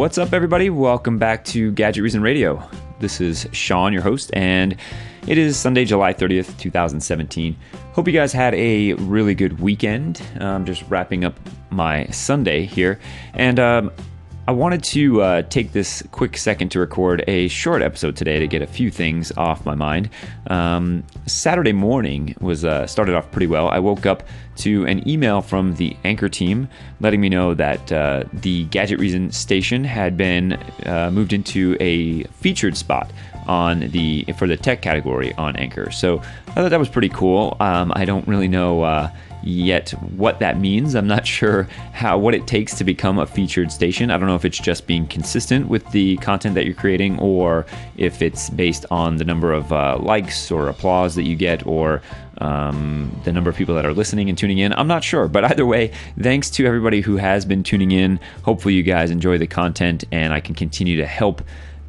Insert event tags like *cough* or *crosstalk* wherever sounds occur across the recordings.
What's up, everybody? Welcome back to Gadget Reason Radio. This is Sean, your host, and it is Sunday, July 30th, 2017. Hope you guys had a really good weekend. I'm just wrapping up my Sunday here, and um, I wanted to uh, take this quick second to record a short episode today to get a few things off my mind. Um, Saturday morning was uh, started off pretty well. I woke up to an email from the Anchor team letting me know that uh, the Gadget Reason station had been uh, moved into a featured spot on the for the tech category on Anchor. So I thought that was pretty cool. Um, I don't really know uh, yet what that means. I'm not *laughs* sure how what it takes to become a featured station. I don't know if it's just being consistent with the content that you're creating, or if it's based on the number of uh, likes or applause that you get, or um, the number of people that are listening and tuning in. I'm not sure, but either way, thanks to everybody who has been tuning in. Hopefully, you guys enjoy the content, and I can continue to help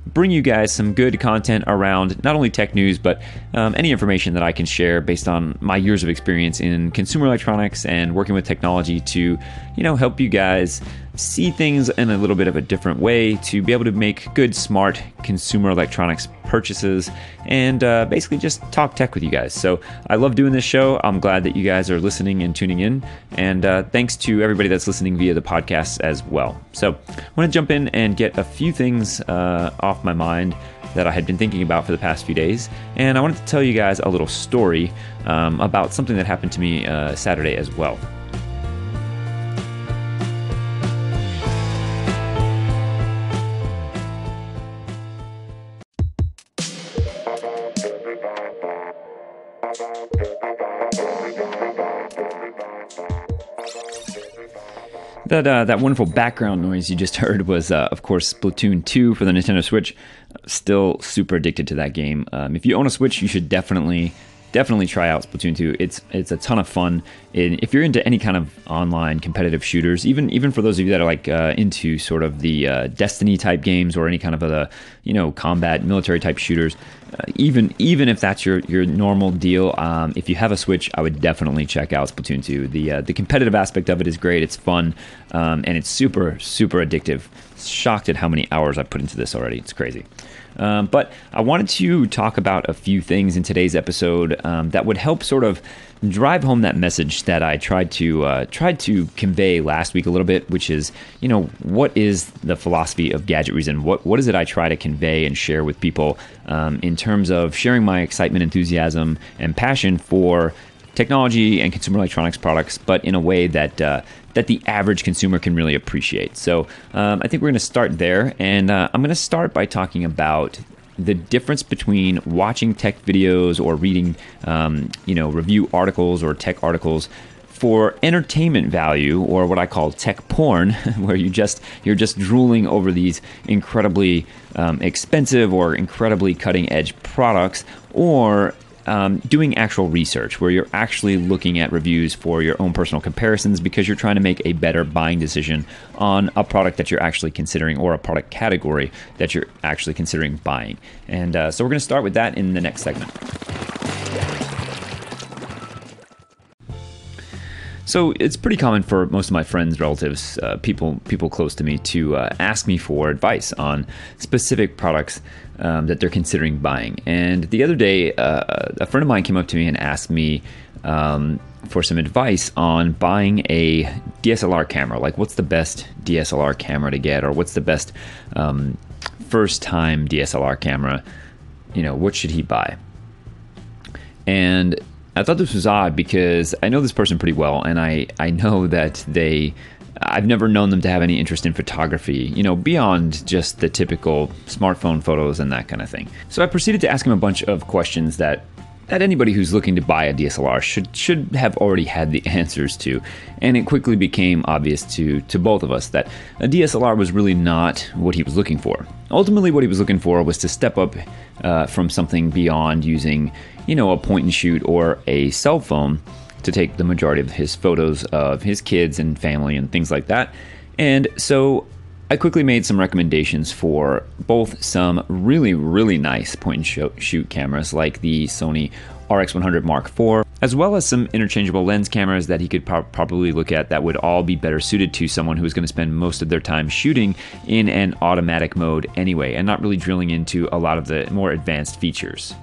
bring you guys some good content around not only tech news, but um, any information that I can share based on my years of experience in consumer electronics and working with technology to, you know, help you guys see things in a little bit of a different way to be able to make good, smart consumer electronics purchases and uh, basically just talk tech with you guys. So I love doing this show. I'm glad that you guys are listening and tuning in. And uh, thanks to everybody that's listening via the podcast as well. So I want to jump in and get a few things uh, off my mind that I had been thinking about for the past few days. And I wanted to tell you guys a little story um, about something that happened to me uh, Saturday as well. That uh, that wonderful background noise you just *laughs* heard was, uh, of course, Splatoon 2 for the Nintendo Switch. Still super addicted to that game. Um, if you own a Switch, you should definitely definitely try out Splatoon 2. It's it's a ton of fun. if you're into any kind of online competitive shooters, even even for those of you that are like uh, into sort of the uh, Destiny type games or any kind of a you know combat military type shooters, uh, even even if that's your your normal deal, um, if you have a Switch, I would definitely check out Splatoon 2. The uh, the competitive aspect of it is great. It's fun um, and it's super super addictive. Shocked at how many hours I put into this already. It's crazy. Um, but I wanted to talk about a few things in today's episode um, that would help sort of drive home that message that I tried to uh, tried to convey last week a little bit, which is you know what is the philosophy of Gadget Reason? What what is it I try to convey and share with people um, in terms of sharing my excitement, enthusiasm, and passion for technology and consumer electronics products, but in a way that uh, that the average consumer can really appreciate. So um, I think we're going to start there, and uh, I'm going to start by talking about the difference between watching tech videos or reading, um, you know, review articles or tech articles for entertainment value or what I call tech porn, *laughs* where you just you're just drooling over these incredibly um, expensive or incredibly cutting edge products, or um, doing actual research where you're actually looking at reviews for your own personal comparisons because you're trying to make a better buying decision on a product that you're actually considering or a product category that you're actually considering buying. And uh, so we're going to start with that in the next segment. So it's pretty common for most of my friends, relatives, uh, people people close to me to uh, ask me for advice on specific products um, that they're considering buying. And the other day, uh, a friend of mine came up to me and asked me um, for some advice on buying a DSLR camera. Like, what's the best DSLR camera to get, or what's the best um, first time DSLR camera? You know, what should he buy? And I thought this was odd because I know this person pretty well, and I, I know that they. I've never known them to have any interest in photography, you know, beyond just the typical smartphone photos and that kind of thing. So I proceeded to ask him a bunch of questions that that anybody who's looking to buy a DSLR should should have already had the *laughs* answers to. And it quickly became obvious to to both of us that a DSLR was really not what he was looking for. Ultimately, what he was looking for was to step up uh, from something beyond using you know, a point and shoot or a cell phone to take the majority of his photos of his kids and family and things like that. And so I quickly made some recommendations for both some really, really nice point and shoot cameras like the Sony RX100 Mark IV as well as some interchangeable lens cameras that he could pro- probably look at that would all be better suited to someone who is going to spend most of their time shooting in an automatic mode anyway, and not really drilling into a lot of the more advanced features.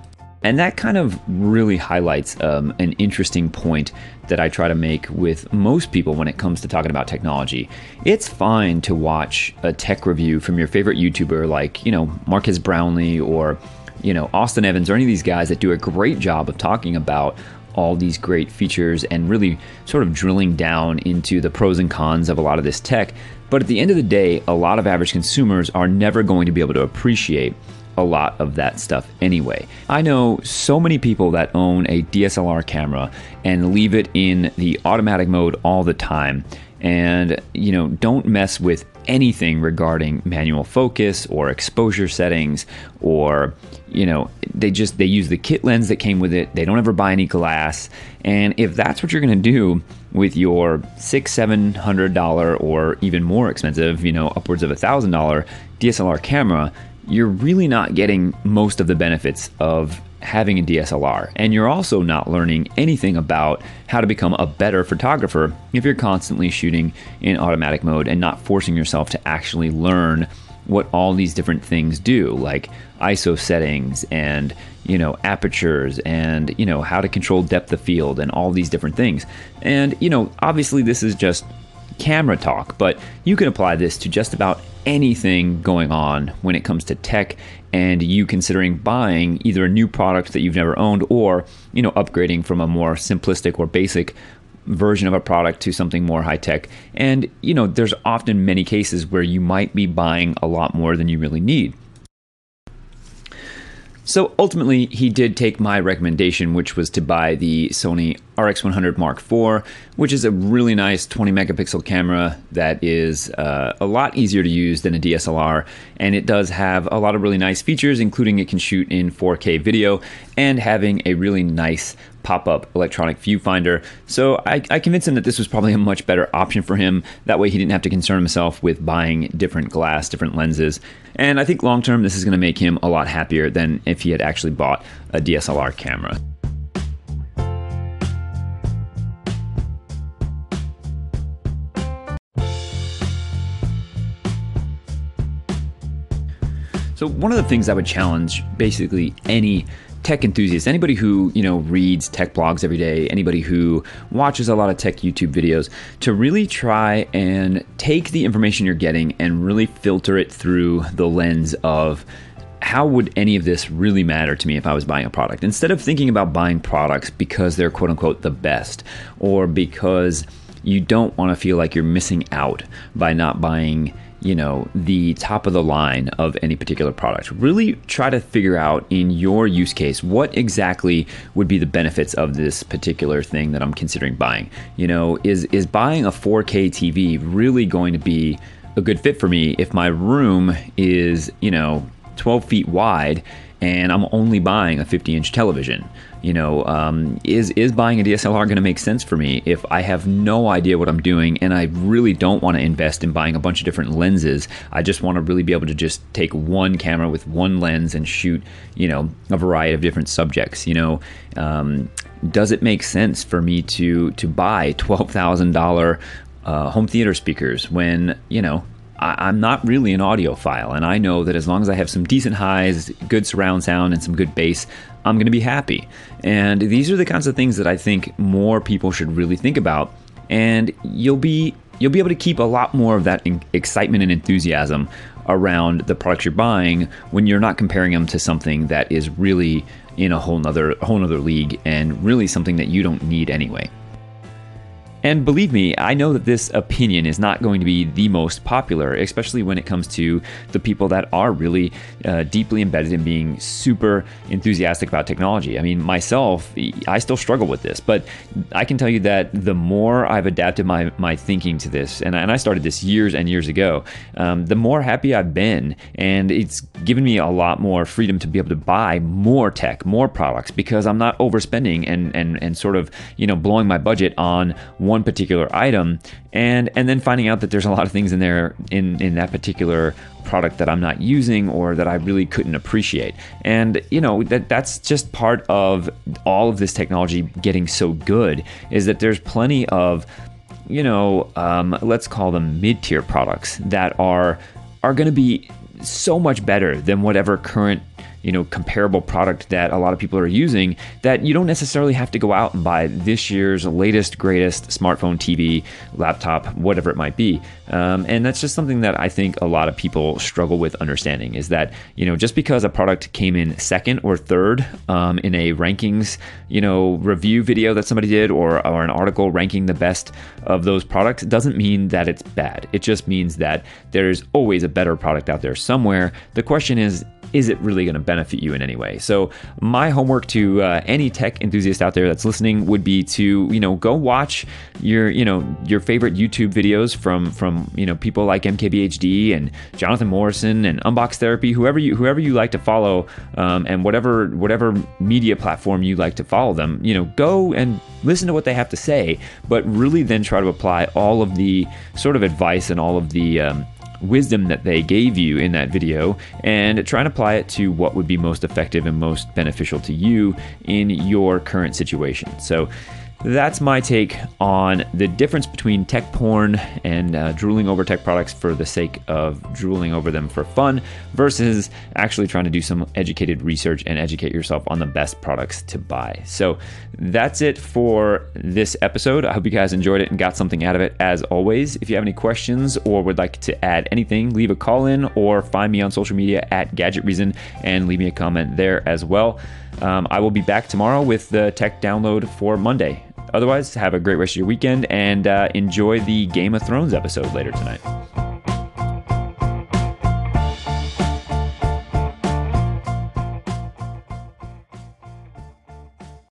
And that kind of really highlights um, an interesting point that I try to make with most people when it comes to talking about technology. It's fine to watch a tech review from your favorite YouTuber like, you know, Marques Brownlee or, you know, Austin Evans or any of these guys that do a great job of talking about all these great features and really sort of drilling down into the pros and cons of a lot of this tech. But at the end of the day, a lot of average consumers are never going to be able to appreciate a lot of that stuff anyway. I know so many people that own a DSLR camera and leave it in the automatic mode all the time. And you know don't mess with anything regarding manual focus or exposure settings or you know they just they use the kit lens that came with it. They don't ever buy any glass. And if that's what you're going to do with your six seven hundred dollar or even more expensive you know upwards of a thousand dollar dslr camera you're really not getting most of the benefits of having a DSLR. And you're also not learning anything about how to become a better photographer if you're constantly shooting in automatic mode and not forcing yourself to actually learn what all these different things do, like ISO settings and you know apertures and you know how to control depth of field and all these different things. And you know, obviously this is just camera talk, but you can apply this to just about anything going on when it comes to tech and you considering buying either a new product that you've never owned or you know upgrading from a more simplistic or basic version of a product to something more high tech. And you know there's often many cases where you might be buying a lot more than you really need so ultimately, he did take my recommendation, which was to buy the Sony RX100 Mark IV, which is a really nice 20 megapixel camera that is uh, a lot easier to use than a DSLR. And it does have a lot of really nice features, including it can shoot in 4K video and having a really nice pop up electronic viewfinder. So I, I, convinced him that this was probably a much better option for him. That way he didn't have to concern himself with buying different glass, different lenses. And I think long term, this is going to make him a lot happier than if he had actually bought a DSLR camera. So one of the things I would challenge basically any tech enthusiast, anybody who, you know, reads tech blogs every day, anybody who watches a lot of tech YouTube videos, to really try and take the information you're getting and really filter it through the lens of how would any of this really matter to me if I was buying a product? Instead of thinking about buying products because they're quote unquote the best or because you don't want to feel like you're missing out by not buying you know the top of the line of any particular product. Really try to figure out in your use case what exactly would be the benefits of this particular thing that i'm considering buying. You know is is buying a 4k tv really going to be a good fit for me if my room is you know 12 feet wide and i'm only buying a 50 inch television you know, um, is is buying a DSLR going to make sense for me if I have no idea what I'm doing and I really don't want to invest in buying a bunch of different lenses? I just want to really be able to just take one camera with one lens and shoot, you know, a variety of different subjects. You know, um, does it make sense for me to to buy twelve thousand uh, home theater speakers when you know I, am not really an audiophile, and I know that as long as I have some decent highs, good surround sound, and some good bass, I'm going to be happy. And these are the kinds of things that I think more people should really think about. And you'll be you'll be able to keep a lot more of that excitement and enthusiasm around the products you're buying when you're not comparing them to something that is really in a whole nother whole nother league and really something that you don't need anyway. And believe me, I know that this opinion is not going to be the most popular, especially when it comes to the people that are really uh, deeply embedded in being super enthusiastic about technology. I mean, myself, I still struggle with this, but I can tell you that the more I've adapted my, my thinking to this, and I, and I started this years and years ago, um, the more happy I've been. And it's given me a lot more freedom to be able to buy more tech, more products, because I'm not overspending and, and, and sort of, you know, blowing my budget on one particular item and and then finding out that there's a lot of things in there in in that particular product that I'm not using or that I really couldn't appreciate. And you know that that's just part of all of this technology getting so good is that there's plenty of you know um, let's call them mid-tier products that are are going to be so much better than whatever current you know comparable product that a lot of people are using that you don't necessarily have to go out and buy this year's latest greatest smartphone tv laptop whatever it might be. Um, and that's just something that i think a lot of people struggle with understanding is that you know just because a product came in second or third um, in a rankings you know review video that somebody did or, or an article ranking the best of those products doesn't mean that it's bad. It just means that there's always a better product out there somewhere. The question is is it really going to benefit you in any way? So my homework to uh, any tech enthusiast out there that's listening would be to you know go watch your you know your favorite YouTube videos from from you know people like MKBHD and Jonathan Morrison and Unbox Therapy, whoever you whoever you like to follow, um, and whatever whatever media platform you like to follow them. You know, go and listen to what they have to say, but really then try to apply all of the sort of advice and all of the um, wisdom that they gave you in that video and try and apply it to what would be most effective and most beneficial to you in your current situation. So, that's my take on the difference between tech porn and uh, drooling over tech products for the sake of drooling over them for fun versus actually trying to do some educated research and educate yourself on the best products to buy. So that's it for this episode. I hope you guys enjoyed it and got something out of it as always. If you have any questions or would like to add anything, leave a call in or find me on social media at Gadget Reason and leave me a comment there as well. Um, I will be back tomorrow with the tech download for Monday. Otherwise, have a great rest of your weekend and uh, enjoy the Game of Thrones episode later tonight.